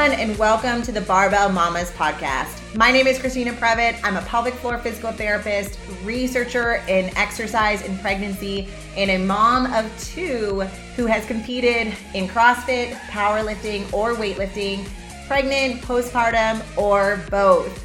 everyone, and welcome to the Barbell Mamas podcast. My name is Christina Prevett. I'm a pelvic floor physical therapist, researcher in exercise and pregnancy, and a mom of two who has competed in CrossFit, powerlifting, or weightlifting, pregnant, postpartum, or both.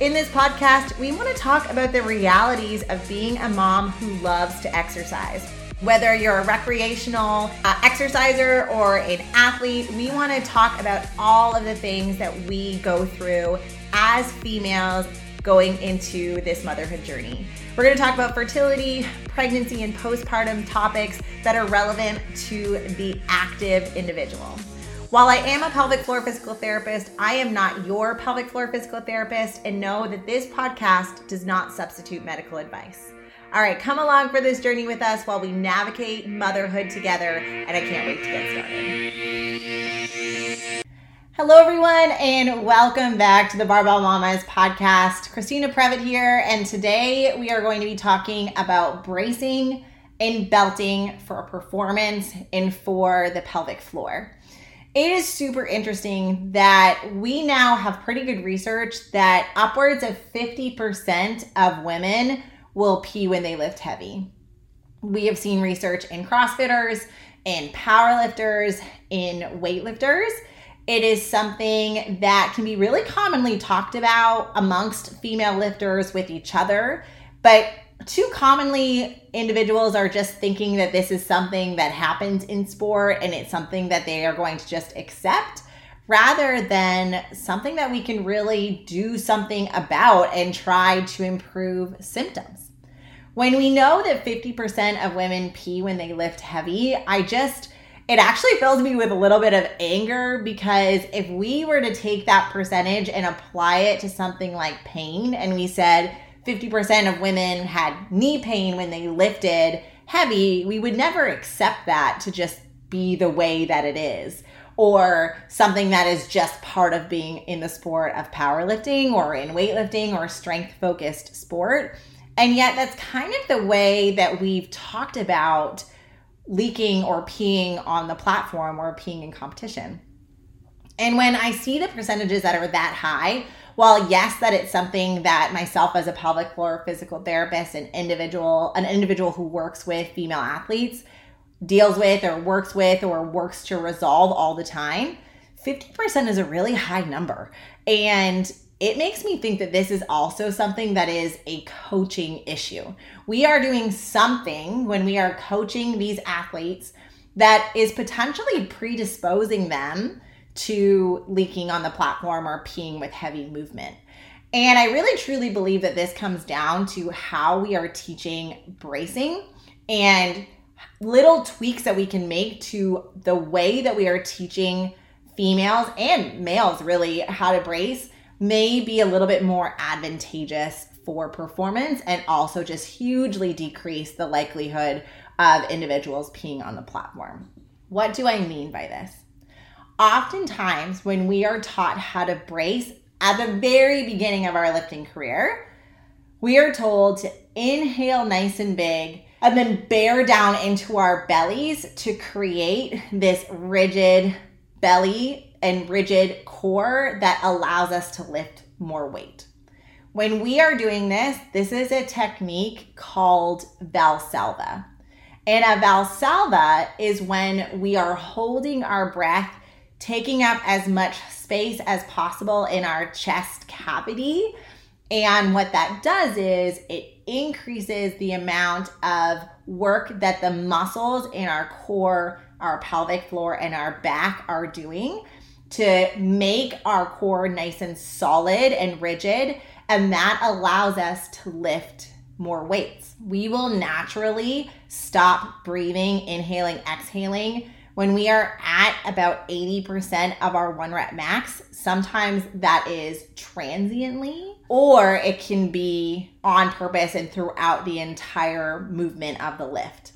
In this podcast, we want to talk about the realities of being a mom who loves to exercise. Whether you're a recreational uh, exerciser or an athlete, we want to talk about all of the things that we go through as females going into this motherhood journey. We're going to talk about fertility, pregnancy, and postpartum topics that are relevant to the active individual. While I am a pelvic floor physical therapist, I am not your pelvic floor physical therapist, and know that this podcast does not substitute medical advice. All right, come along for this journey with us while we navigate motherhood together, and I can't wait to get started. Hello, everyone, and welcome back to the Barbell Mamas podcast. Christina Prevett here, and today we are going to be talking about bracing and belting for performance and for the pelvic floor. It is super interesting that we now have pretty good research that upwards of 50% of women will pee when they lift heavy. We have seen research in CrossFitters, in powerlifters, in weightlifters. It is something that can be really commonly talked about amongst female lifters with each other, but too commonly individuals are just thinking that this is something that happens in sport and it's something that they are going to just accept rather than something that we can really do something about and try to improve symptoms. When we know that 50% of women pee when they lift heavy, I just, it actually fills me with a little bit of anger because if we were to take that percentage and apply it to something like pain, and we said 50% of women had knee pain when they lifted heavy, we would never accept that to just be the way that it is or something that is just part of being in the sport of powerlifting or in weightlifting or strength focused sport. And yet, that's kind of the way that we've talked about leaking or peeing on the platform or peeing in competition. And when I see the percentages that are that high, well, yes, that it's something that myself as a pelvic floor physical therapist, an individual, an individual who works with female athletes, deals with or works with or works to resolve all the time, 50% is a really high number. And it makes me think that this is also something that is a coaching issue. We are doing something when we are coaching these athletes that is potentially predisposing them to leaking on the platform or peeing with heavy movement. And I really truly believe that this comes down to how we are teaching bracing and little tweaks that we can make to the way that we are teaching females and males really how to brace may be a little bit more advantageous for performance and also just hugely decrease the likelihood of individuals peeing on the platform. What do I mean by this? Oftentimes, when we are taught how to brace at the very beginning of our lifting career, we are told to inhale nice and big and then bear down into our bellies to create this rigid belly and rigid core that allows us to lift more weight. When we are doing this, this is a technique called Valsalva. And a Valsalva is when we are holding our breath, taking up as much space as possible in our chest cavity. And what that does is it increases the amount of work that the muscles in our core, our pelvic floor, and our back are doing to make our core nice and solid and rigid. And that allows us to lift more weights. We will naturally stop breathing, inhaling, exhaling when we are at about 80% of our one rep max. Sometimes that is transiently, or it can be on purpose and throughout the entire movement of the lift.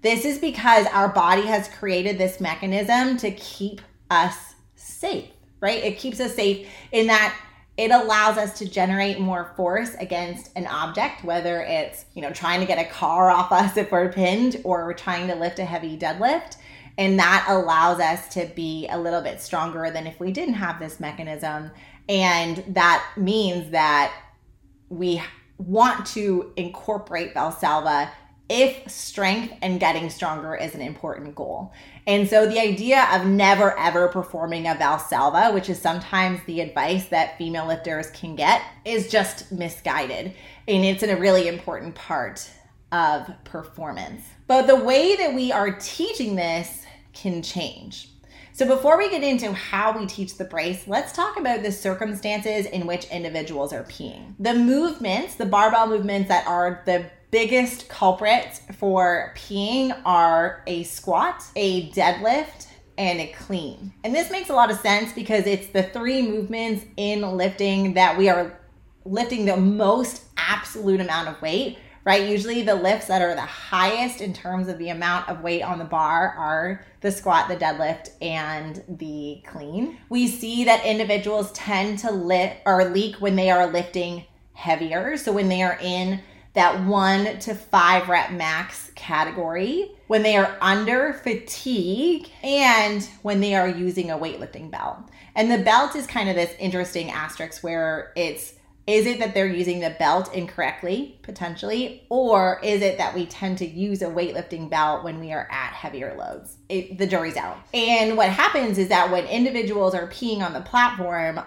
This is because our body has created this mechanism to keep us safe, right? It keeps us safe in that it allows us to generate more force against an object, whether it's, you know, trying to get a car off us if we're pinned or we're trying to lift a heavy deadlift. And that allows us to be a little bit stronger than if we didn't have this mechanism. And that means that we want to incorporate Valsalva if strength and getting stronger is an important goal. And so the idea of never ever performing a Valsalva, which is sometimes the advice that female lifters can get, is just misguided. And it's in a really important part of performance. But the way that we are teaching this can change. So, before we get into how we teach the brace, let's talk about the circumstances in which individuals are peeing. The movements, the barbell movements that are the biggest culprits for peeing are a squat, a deadlift, and a clean. And this makes a lot of sense because it's the three movements in lifting that we are lifting the most absolute amount of weight right? Usually the lifts that are the highest in terms of the amount of weight on the bar are the squat, the deadlift, and the clean. We see that individuals tend to lift or leak when they are lifting heavier. So when they are in that one to five rep max category, when they are under fatigue, and when they are using a weightlifting belt. And the belt is kind of this interesting asterisk where it's is it that they're using the belt incorrectly, potentially, or is it that we tend to use a weightlifting belt when we are at heavier loads? It, the jury's out. And what happens is that when individuals are peeing on the platform,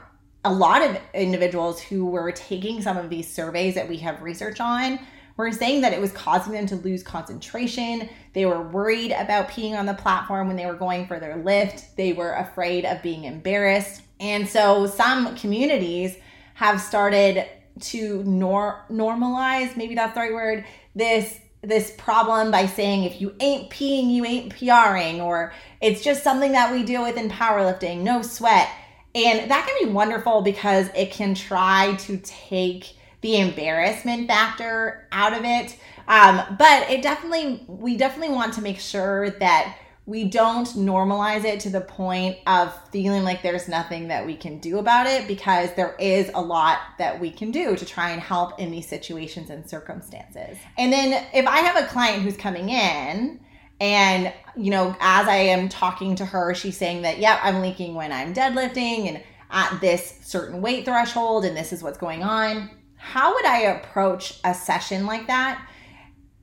a lot of individuals who were taking some of these surveys that we have research on were saying that it was causing them to lose concentration. They were worried about peeing on the platform when they were going for their lift. They were afraid of being embarrassed. And so some communities have started to nor- normalize, maybe that's the right word, this this problem by saying if you ain't peeing, you ain't PRing, or it's just something that we deal with in powerlifting, no sweat. And that can be wonderful because it can try to take the embarrassment factor out of it. Um, but it definitely, we definitely want to make sure that we don't normalize it to the point of feeling like there's nothing that we can do about it because there is a lot that we can do to try and help in these situations and circumstances. And then if I have a client who's coming in and, you know, as I am talking to her, she's saying that, yeah, I'm leaking when I'm deadlifting and at this certain weight threshold and this is what's going on. How would I approach a session like that?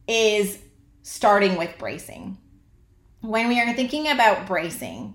Is starting with bracing when we are thinking about bracing,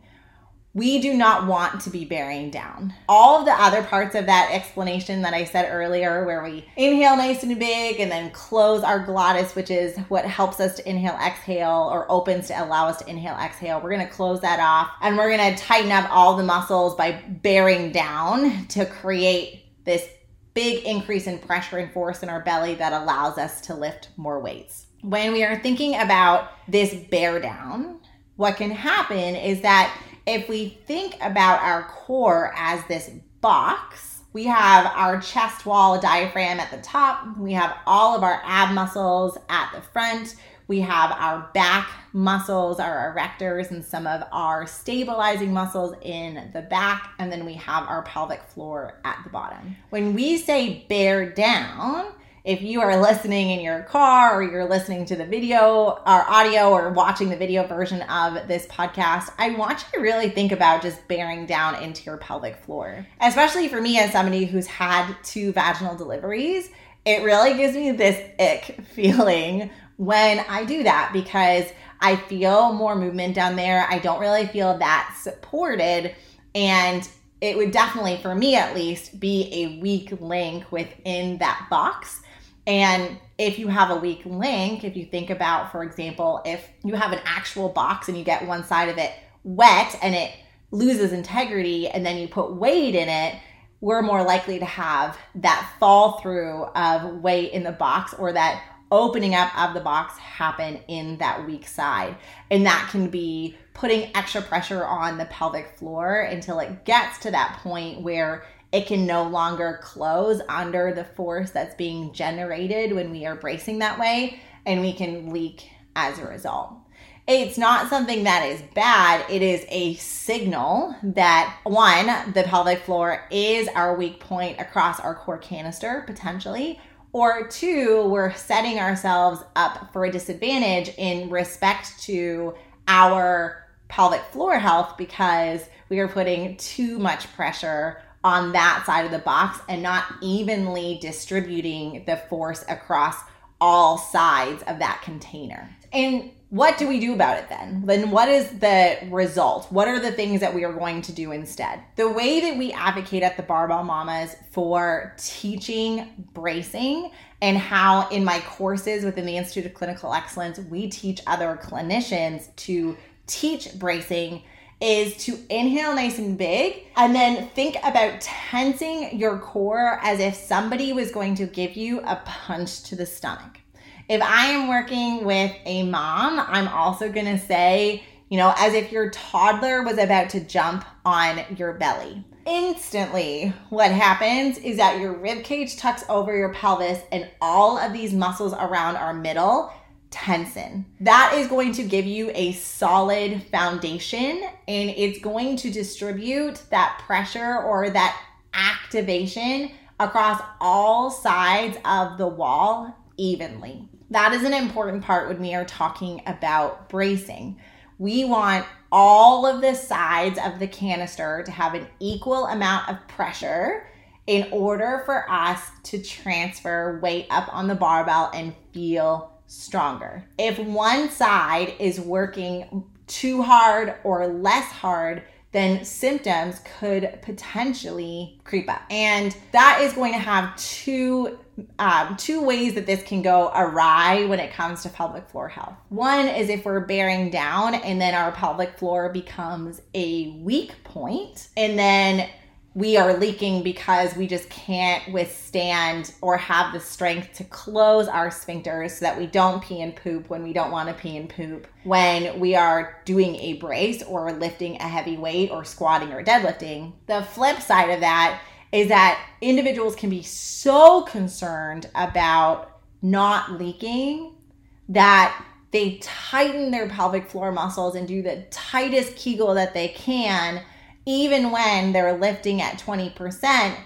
we do not want to be bearing down. All of the other parts of that explanation that I said earlier, where we inhale nice and big and then close our glottis, which is what helps us to inhale, exhale, or opens to allow us to inhale, exhale, we're gonna close that off and we're gonna tighten up all the muscles by bearing down to create this big increase in pressure and force in our belly that allows us to lift more weights when we are thinking about this bear down, what can happen is that if we think about our core as this box, we have our chest wall diaphragm at the top, we have all of our ab muscles at the front, we have our back muscles, our erectors, and some of our stabilizing muscles in the back, and then we have our pelvic floor at the bottom. When we say bear down, if you are listening in your car or you're listening to the video or audio or watching the video version of this podcast, I want you to really think about just bearing down into your pelvic floor. Especially for me as somebody who's had two vaginal deliveries, it really gives me this ick feeling when I do that because I feel more movement down there. I don't really feel that supported and it would definitely, for me at least, be a weak link within that box and if you have a weak link, if you think about, for example, if you have an actual box and you get one side of it wet and it loses integrity and then you put weight in it, we're more likely to have that fall through of weight in the box or that opening up of the box happen in that weak side. And that can be putting extra pressure on the pelvic floor until it gets to that point where it can no longer close under the force that's being generated when we are bracing that way, and we can leak as a result. It's not something that is bad. It is a signal that one, the pelvic floor is our weak point across our core canister potentially, or two, we're setting ourselves up for a disadvantage in respect to our pelvic floor health because we are putting too much pressure on that side of the box and not evenly distributing the force across all sides of that container. And what do we do about it then? Then what is the result? What are the things that we are going to do instead? The way that we advocate at the Barbell Mamas for teaching bracing and how in my courses within the Institute of Clinical Excellence, we teach other clinicians to teach bracing is to inhale nice and big and then think about tensing your core as if somebody was going to give you a punch to the stomach. If I am working with a mom, I'm also going to say, you know, as if your toddler was about to jump on your belly. Instantly, what happens is that your rib cage tucks over your pelvis and all of these muscles around our middle tension. That is going to give you a solid foundation and it's going to distribute that pressure or that activation across all sides of the wall evenly. That is an important part when we are talking about bracing. We want all of the sides of the canister to have an equal amount of pressure in order for us to transfer weight up on the barbell and feel stronger. If one side is working too hard or less hard, then symptoms could potentially creep up. And that is going to have two um, two ways that this can go awry when it comes to pelvic floor health. One is if we're bearing down and then our pelvic floor becomes a weak point, and then we are leaking because we just can't withstand or have the strength to close our sphincters so that we don't pee and poop when we don't want to pee and poop when we are doing a brace or lifting a heavy weight or squatting or deadlifting. The flip side of that is that individuals can be so concerned about not leaking that they tighten their pelvic floor muscles and do the tightest Kegel that they can even when they're lifting at 20%.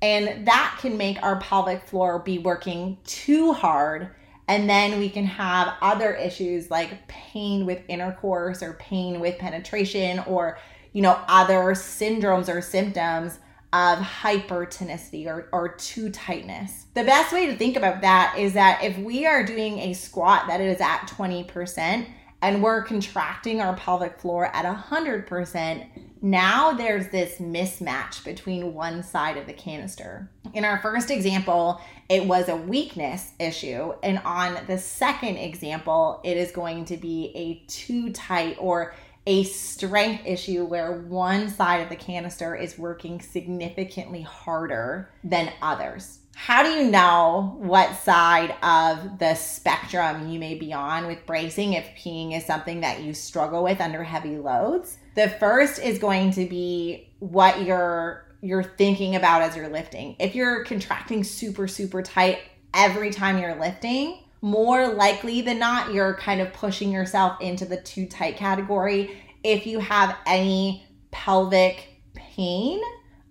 And that can make our pelvic floor be working too hard. And then we can have other issues like pain with intercourse or pain with penetration or, you know, other syndromes or symptoms of hypertonicity or, or too tightness. The best way to think about that is that if we are doing a squat that is at 20%, and we're contracting our pelvic floor at 100%, now there's this mismatch between one side of the canister. In our first example, it was a weakness issue. And on the second example, it is going to be a too tight or a strength issue where one side of the canister is working significantly harder than others how do you know what side of the spectrum you may be on with bracing if peeing is something that you struggle with under heavy loads? The first is going to be what you're you're thinking about as you're lifting. If you're contracting super super tight every time you're lifting, more likely than not you're kind of pushing yourself into the too tight category. If you have any pelvic pain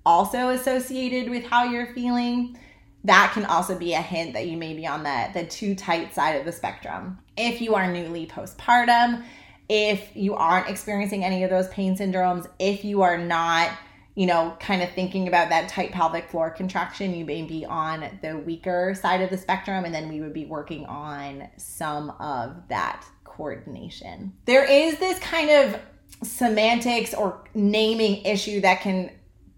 also associated with how you're feeling, that can also be a hint that you may be on the, the too tight side of the spectrum. If you are newly postpartum, if you aren't experiencing any of those pain syndromes, if you are not, you know, kind of thinking about that tight pelvic floor contraction, you may be on the weaker side of the spectrum, and then we would be working on some of that coordination. There is this kind of semantics or naming issue that can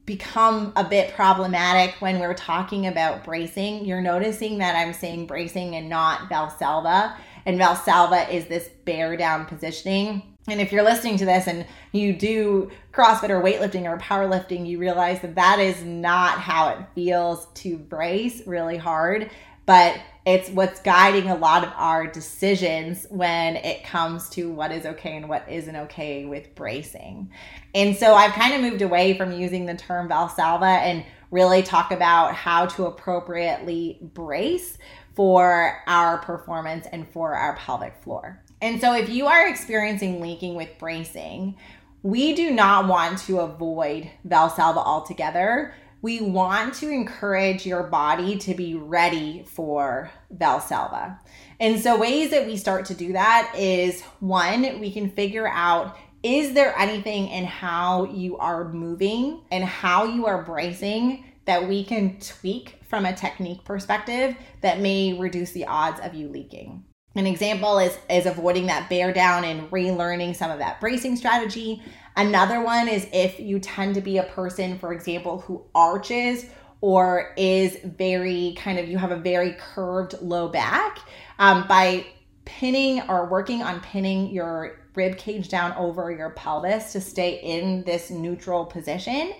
become a bit problematic when we're talking about bracing. You're noticing that I'm saying bracing and not Valsalva. And Valsalva is this bear down positioning. And if you're listening to this and you do CrossFit or weightlifting or powerlifting, you realize that that is not how it feels to brace really hard. But it's what's guiding a lot of our decisions when it comes to what is okay and what isn't okay with bracing. And so I've kind of moved away from using the term Valsalva and really talk about how to appropriately brace for our performance and for our pelvic floor. And so if you are experiencing leaking with bracing, we do not want to avoid Valsalva altogether we want to encourage your body to be ready for Valsalva. And so, ways that we start to do that is one, we can figure out is there anything in how you are moving and how you are bracing that we can tweak from a technique perspective that may reduce the odds of you leaking? An example is, is avoiding that bear down and relearning some of that bracing strategy. Another one is if you tend to be a person, for example, who arches or is very kind of, you have a very curved low back, um, by pinning or working on pinning your rib cage down over your pelvis to stay in this neutral position,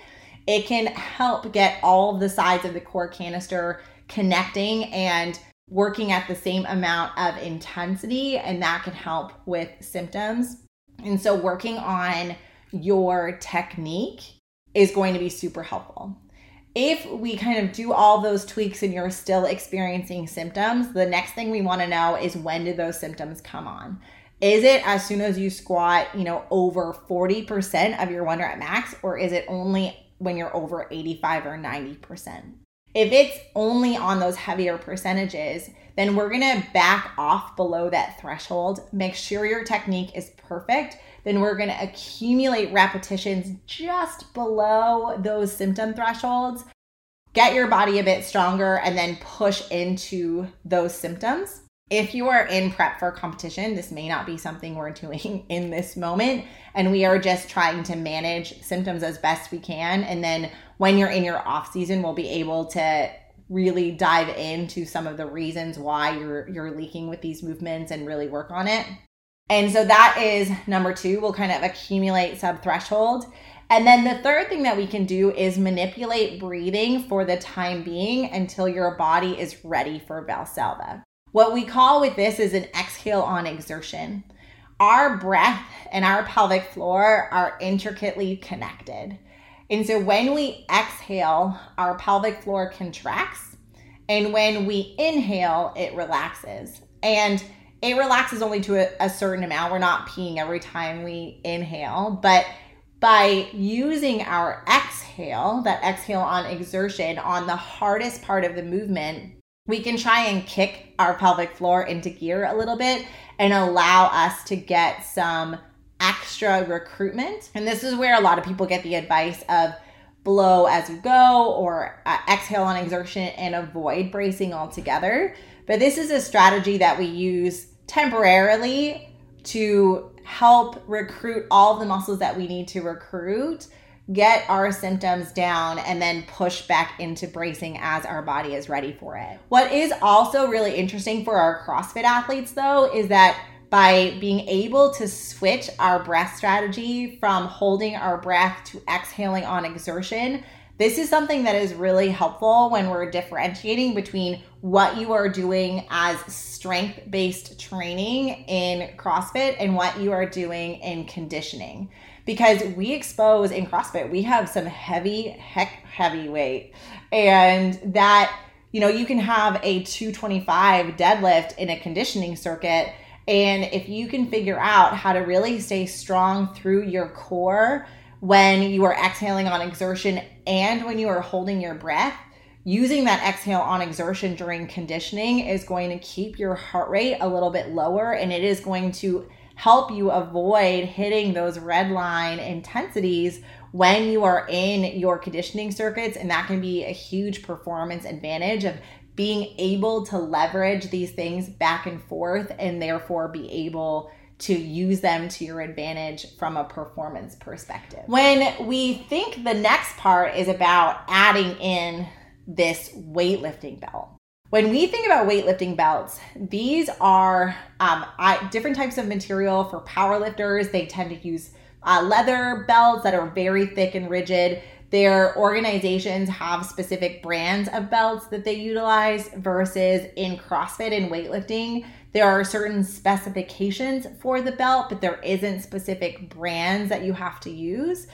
it can help get all the sides of the core canister connecting and working at the same amount of intensity, and that can help with symptoms. And so, working on your technique is going to be super helpful. If we kind of do all those tweaks and you're still experiencing symptoms, the next thing we want to know is when did those symptoms come on? Is it as soon as you squat, you know, over 40% of your one rep max, or is it only when you're over 85 or 90%? If it's only on those heavier percentages, then we're gonna back off below that threshold. Make sure your technique is perfect. Then we're gonna accumulate repetitions just below those symptom thresholds. Get your body a bit stronger and then push into those symptoms. If you are in prep for competition, this may not be something we're doing in this moment. And we are just trying to manage symptoms as best we can. And then when you're in your off season, we'll be able to really dive into some of the reasons why you're you're leaking with these movements and really work on it. And so that is number 2, we'll kind of accumulate sub threshold. And then the third thing that we can do is manipulate breathing for the time being until your body is ready for Valsalva. What we call with this is an exhale on exertion. Our breath and our pelvic floor are intricately connected. And so when we exhale, our pelvic floor contracts. And when we inhale, it relaxes. And it relaxes only to a, a, certain amount. We're not peeing every time we inhale, but by using our exhale, that exhale on exertion on the hardest part of the movement, we can try and kick our pelvic floor into gear a little bit and allow us to get some extra recruitment. And this is where a lot of people get the advice of blow as you go or uh, exhale on exertion and avoid bracing altogether. But this is a strategy that we use temporarily to help recruit all the muscles that we need to recruit get our symptoms down, and then push back into bracing as our body is ready for it. What is also really interesting for our CrossFit athletes, though, is that by being able to switch our breath strategy from holding our breath to exhaling on exertion, this is something that is really helpful when we're differentiating between what you are doing as strength based training in CrossFit and what you are doing in conditioning because we expose in CrossFit, we have some heavy, heck heavy weight. And that, you know, you can have a 225 deadlift in a conditioning circuit. And if you can figure out how to really stay strong through your core when you are exhaling on exertion and when you are holding your breath, using that exhale on exertion during conditioning is going to keep your heart rate a little bit lower and it is going to help you avoid hitting those red line intensities when you are in your conditioning circuits. And that can be a huge performance advantage of being able to leverage these things back and forth and therefore be able to use them to your advantage from a performance perspective. When we think the next part is about adding in this weightlifting belt, when we think about weightlifting belts, these are um, I, different types of material for powerlifters. They tend to use uh, leather belts that are very thick and rigid. Their organizations have specific brands of belts that they utilize versus in CrossFit and weightlifting. There are certain specifications for the belt, but there isn't specific brands that you have to use.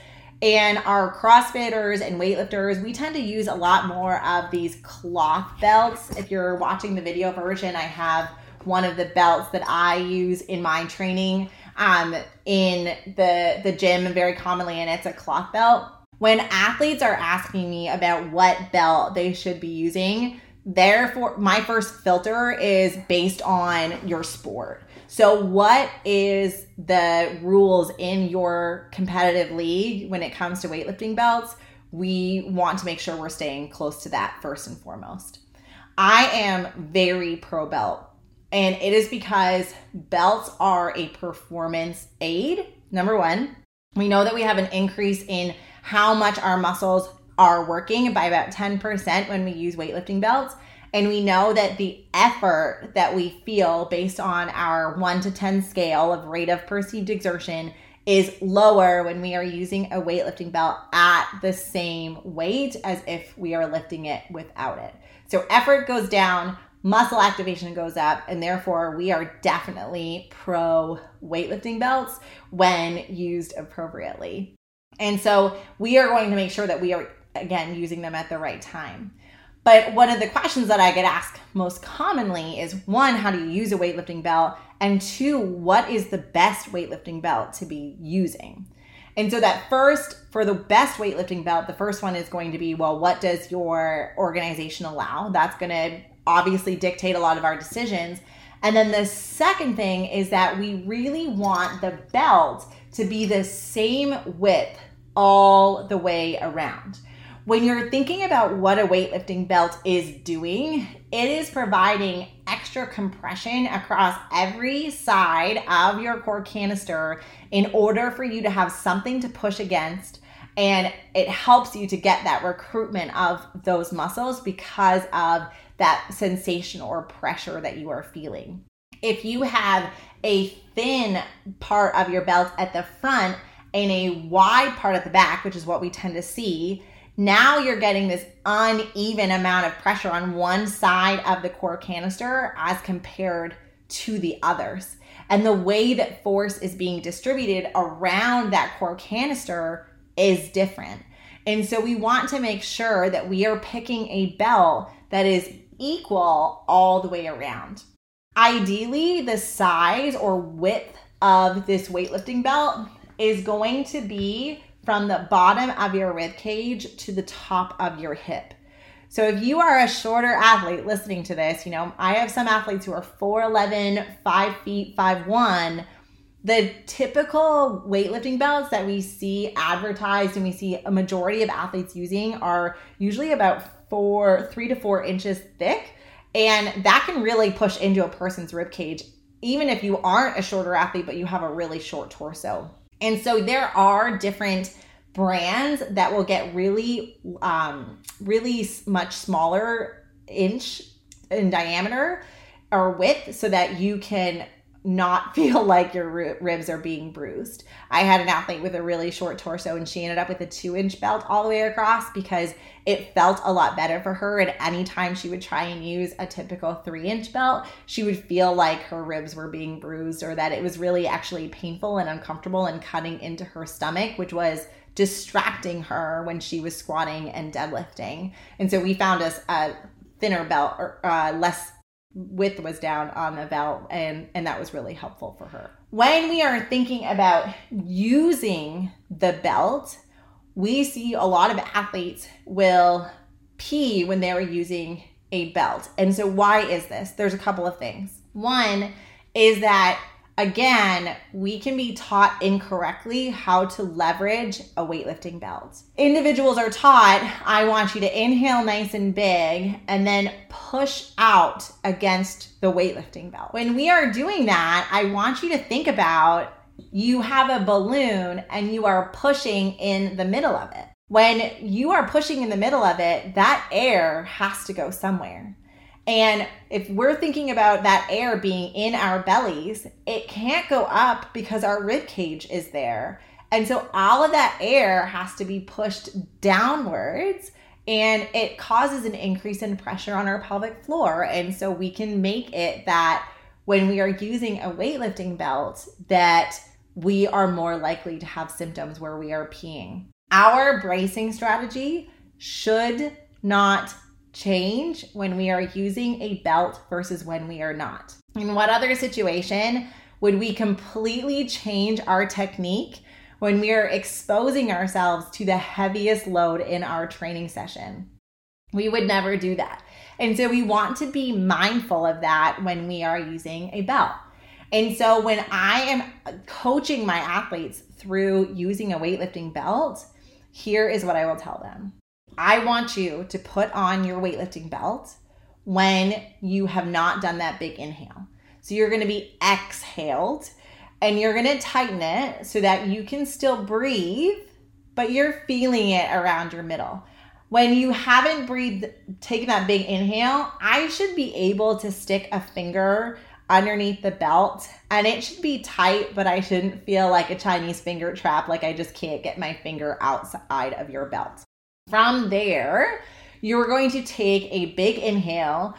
And our CrossFitters and weightlifters, we tend to use a lot more of these cloth belts. If you're watching the video version, I have one of the belts that I use in my training um, in the, the gym very commonly, and it's a cloth belt. When athletes are asking me about what belt they should be using, Therefore, my first filter is based on your sport. So, what is the rules in your competitive league when it comes to weightlifting belts? We want to make sure we're staying close to that first and foremost. I am very pro belt, and it is because belts are a performance aid. Number one, we know that we have an increase in how much our muscles are working by about 10% when we use weightlifting belts. And we know that the effort that we feel based on our 1 to 10 scale of rate of perceived exertion is lower when we are using a weightlifting belt at the same weight as if we are lifting it without it. So effort goes down, muscle activation goes up, and therefore we are definitely pro weightlifting belts when used appropriately. And so we are going to make sure that we are, again, using them at the right time. But one of the questions that I get asked most commonly is one, how do you use a weightlifting belt? And two, what is the best weightlifting belt to be using? And so that first, for the best weightlifting belt, the first one is going to be, well, what does your organization allow? That's going to obviously dictate a lot of our decisions. And then the second thing is that we really want the belt to be the same width all the way around when you're thinking about what a weightlifting belt is doing, it is providing extra compression across every side of your core canister in order for you to have something to push against. And it helps you to get that recruitment of those muscles because of that sensation or pressure that you are feeling. If you have a thin part of your belt at the front and a wide part at the back, which is what we tend to see, now you're getting this uneven amount of pressure on one side of the core canister as compared to the others. And the way that force is being distributed around that core canister is different. And so we want to make sure that we are picking a belt that is equal all the way around. Ideally, the size or width of this weightlifting belt is going to be from the bottom of your rib cage to the top of your hip. So if you are a shorter athlete listening to this, you know, I have some athletes who are 4'11, 5 feet, 5'1. The typical weightlifting belts that we see advertised and we see a majority of athletes using are usually about four, three to four inches thick. And that can really push into a person's rib cage, even if you aren't a shorter athlete, but you have a really short torso. And so there are different brands that will get really, um, really much smaller inch in diameter or width so that you can not feel like your ribs are being bruised. I had an athlete with a really short torso and she ended up with a two inch belt all the way across because it felt a lot better for her. And anytime she would try and use a typical three inch belt, she would feel like her ribs were being bruised or that it was really actually painful and uncomfortable and cutting into her stomach, which was distracting her when she was squatting and deadlifting. And so we found us a thinner belt or uh, less width was down on the belt and and that was really helpful for her. When we are thinking about using the belt we see a lot of athletes will pee when they are using a belt. And so why is this? There's a couple of things. One is that Again, we can be taught incorrectly how to leverage a weightlifting belt. Individuals are taught, I want you to inhale nice and big and then push out against the weightlifting belt. When we are doing that, I want you to think about you have a balloon and you are pushing in the middle of it. When you are pushing in the middle of it, that air has to go somewhere. And if we're thinking about that air being in our bellies, it can't go up because our rib cage is there. And so all of that air has to be pushed downwards and it causes an increase in pressure on our pelvic floor. And so we can make it that when we are using a weightlifting belt that we are more likely to have symptoms where we are peeing. Our bracing strategy should not change when we are using a belt versus when we are not? In what other situation would we completely change our technique when we are exposing ourselves to the heaviest load in our training session? We would never do that. And so we want to be mindful of that when we are using a belt. And so when I am coaching my athletes through using a weightlifting belt, here is what I will tell them. I want you to put on your weightlifting belt when you have not done that big inhale. So you're going to be exhaled and you're going to tighten it so that you can still breathe, but you're feeling it around your middle. When you haven't breathed, taken that big inhale, I should be able to stick a finger underneath the belt and it should be tight, but I shouldn't feel like a Chinese finger trap, like I just can't get my finger outside of your belt. From there, you're going to take a big inhale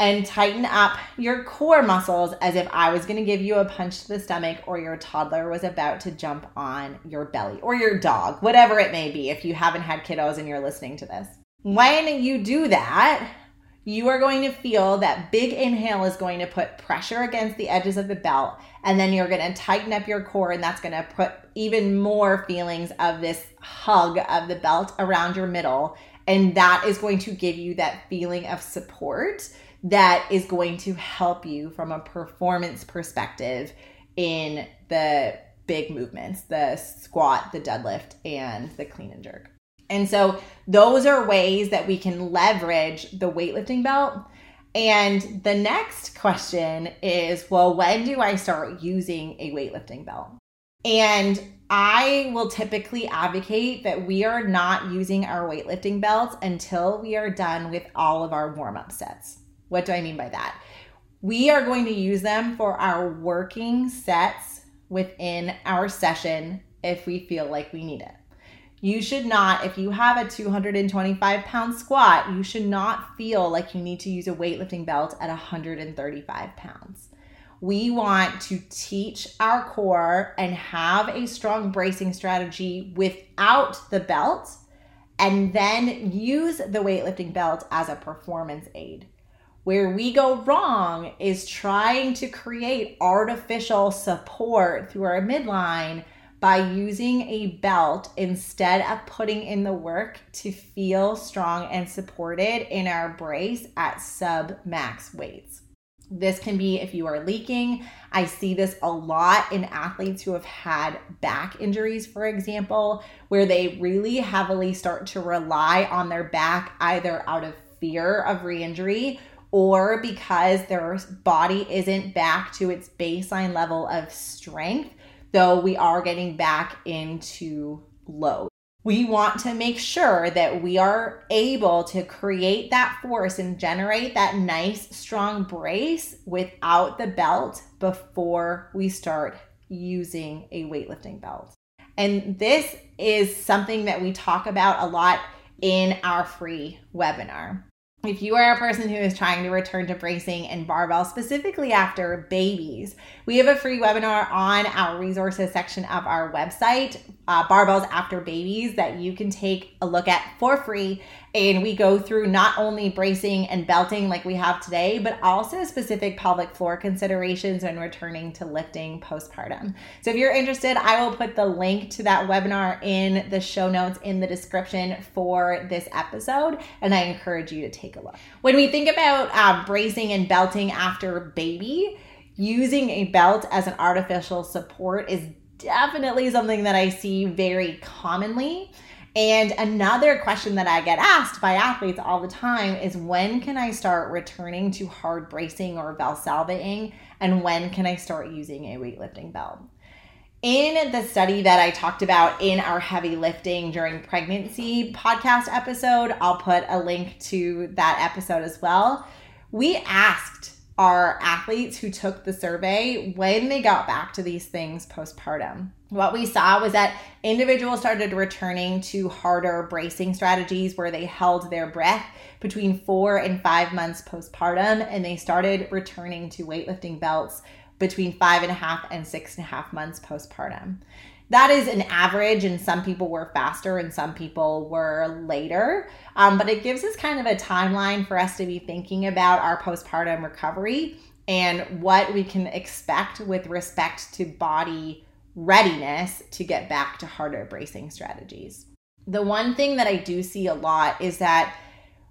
and tighten up your core muscles as if I was going to give you a punch to the stomach or your toddler was about to jump on your belly or your dog, whatever it may be, if you haven't had kiddos and you're listening to this. When you do that, you are going to feel that big inhale is going to put pressure against the edges of the belt. And then you're going to tighten up your core, and that's going to put even more feelings of this hug of the belt around your middle. And that is going to give you that feeling of support that is going to help you from a performance perspective in the big movements the squat, the deadlift, and the clean and jerk. And so those are ways that we can leverage the weightlifting belt. And the next question is well, when do I start using a weightlifting belt? And I will typically advocate that we are not using our weightlifting belts until we are done with all of our warm up sets. What do I mean by that? We are going to use them for our working sets within our session if we feel like we need it. You should not, if you have a 225 pound squat, you should not feel like you need to use a weightlifting belt at 135 pounds. We want to teach our core and have a strong bracing strategy without the belt, and then use the weightlifting belt as a performance aid. Where we go wrong is trying to create artificial support through our midline by using a belt instead of putting in the work to feel strong and supported in our brace at sub max weights. This can be if you are leaking. I see this a lot in athletes who have had back injuries, for example, where they really heavily start to rely on their back either out of fear of re injury or because their body isn't back to its baseline level of strength, though we are getting back into load. We want to make sure that we are able to create that force and generate that nice, strong brace without the belt before we start using a weightlifting belt. And this is something that we talk about a lot in our free webinar if you are a person who is trying to return to bracing and barbell specifically after babies, we have a free webinar on our resources section of our website, uh, Barbells After Babies, that you can take a look at for free. And we go through not only bracing and belting like we have today, but also specific pelvic floor considerations when returning to lifting postpartum. So if you're interested, I will put the link to that webinar in the show notes in the description for this episode. And I encourage you to take a look. When we think about uh, bracing and belting after baby, using a belt as an artificial support is definitely something that I see very commonly. And another question that I get asked by athletes all the time is when can I start returning to hard bracing or valsalvaing? And when can I start using a weightlifting belt? In the study that I talked about in our heavy lifting during pregnancy podcast episode, I'll put a link to that episode as well. We asked our athletes who took the survey when they got back to these things postpartum. What we saw was that individuals started returning to harder bracing strategies where they held their breath between four and five months postpartum, and they started returning to weightlifting belts between five and a half and six and a half months postpartum that is an average, and some people were faster and some people were later. Um, but it gives us kind of a timeline for us to be thinking about our postpartum recovery and what we can expect with respect to body readiness to get back to harder bracing strategies. The one thing that I do see a lot is that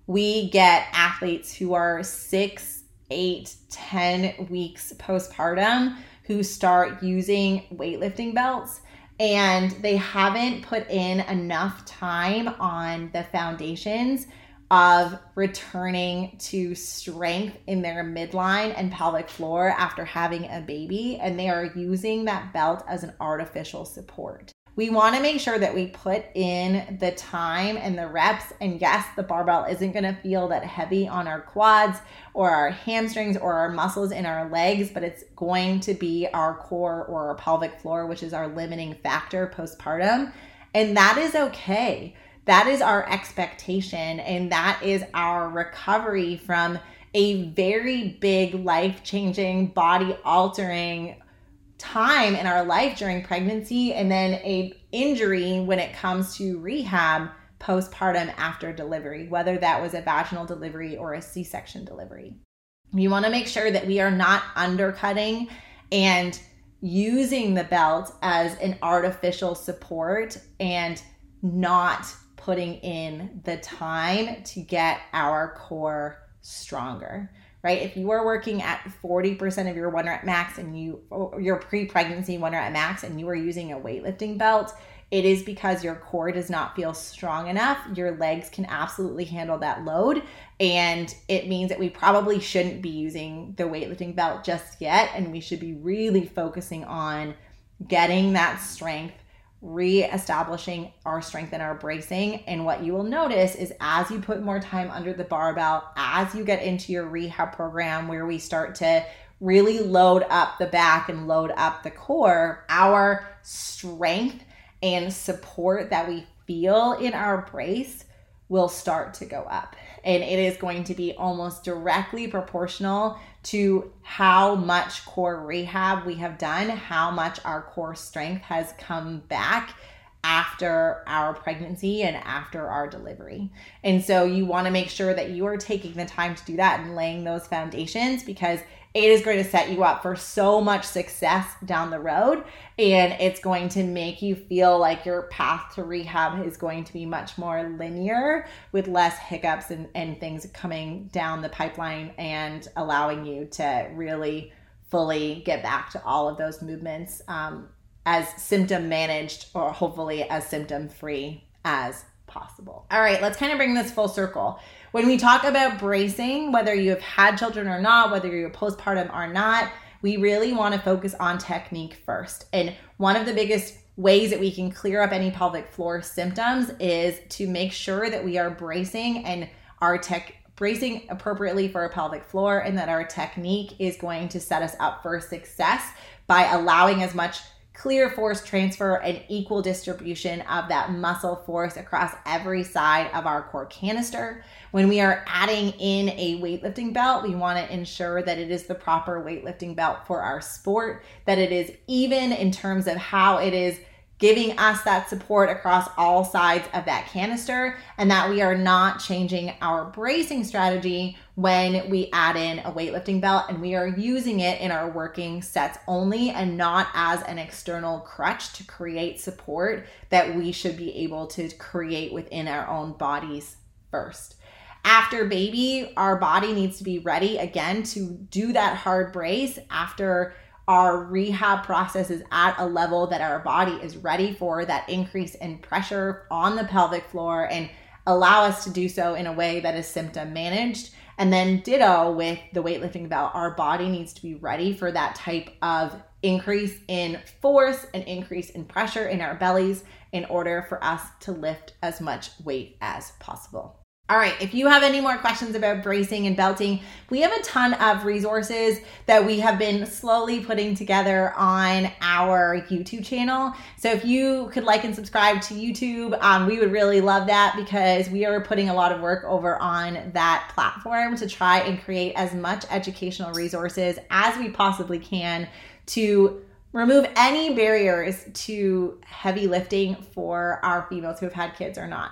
we get athletes who are six, eight, ten weeks postpartum who start using weightlifting belts and they haven't put in enough time on the foundations of returning to strength in their midline and pelvic floor after having a baby, and they are using that belt as an artificial support. We want to make sure that we put in the time and the reps. And yes, the barbell isn't going to feel that heavy on our quads or our hamstrings or our muscles in our legs, but it's going to be our core or our pelvic floor, which is our limiting factor postpartum. And that is okay. That is our expectation, and that is our recovery from a very big, life changing, body altering time in our life during pregnancy and then a injury when it comes to rehab postpartum after delivery whether that was a vaginal delivery or a c-section delivery. We want to make sure that we are not undercutting and using the belt as an artificial support and not putting in the time to get our core stronger right? If you are working at 40% of your one rep max and you, your pre pregnancy one rep max and you are using a weightlifting belt, it is because your core does not feel strong enough. Your legs can absolutely handle that load. And it means that we probably shouldn't be using the weightlifting belt just yet. And we should be really focusing on getting that strength re-establishing our strength and our bracing. And what you will notice is as you put more time under the barbell as you get into your rehab program where we start to really load up the back and load up the core our strength and support that we feel in our brace will start to go up. And it is going to be almost directly proportional to how much core rehab we have done, how much our core strength has come back after our pregnancy and after our delivery. And so you want to make sure that you are taking the time to do that and laying those foundations because it is going to set you up for so much success down the road. And it's going to make you feel like your path to rehab is going to be much more linear with less hiccups and, and things coming down the pipeline and allowing you to really fully get back to all of those movements um, as symptom managed or hopefully as symptom free as possible. All right, let's kind of bring this full circle. When we talk about bracing, whether you have had children or not, whether you're postpartum or not, we really want to focus on technique first. And one of the biggest ways that we can clear up any pelvic floor symptoms is to make sure that we are bracing and our tech bracing appropriately for a pelvic floor and that our technique is going to set us up for success by allowing as much clear force transfer and equal distribution of that muscle force across every side of our core canister. When we are adding in a weightlifting belt, we want to ensure that it is the proper weightlifting belt for our sport, that it is even in terms of how it is giving us that support across all sides of that canister, and that we are not changing our bracing strategy when we add in a weightlifting belt and we are using it in our working sets only and not as an external crutch to create support that we should be able to create within our own bodies first. After baby, our body needs to be ready again to do that hard brace after our rehab process is at a level that our body is ready for that increase in pressure on the pelvic floor and allow us to do so in a way that is symptom managed. And then, ditto with the weightlifting belt, our body needs to be ready for that type of increase in force and increase in pressure in our bellies in order for us to lift as much weight as possible. All right, if you have any more questions about bracing and belting, we have a ton of resources that we have been slowly putting together on our YouTube channel. So if you could like and subscribe to YouTube, um, we would really love that because we are putting a lot of work over on that platform to try and create as much educational resources as we possibly can to remove any barriers to heavy lifting for our females who have had kids or not.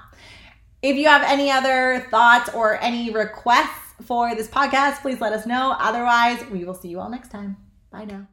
If you have any other thoughts or any requests for this podcast, please let us know. Otherwise, we will see you all next time. Bye now.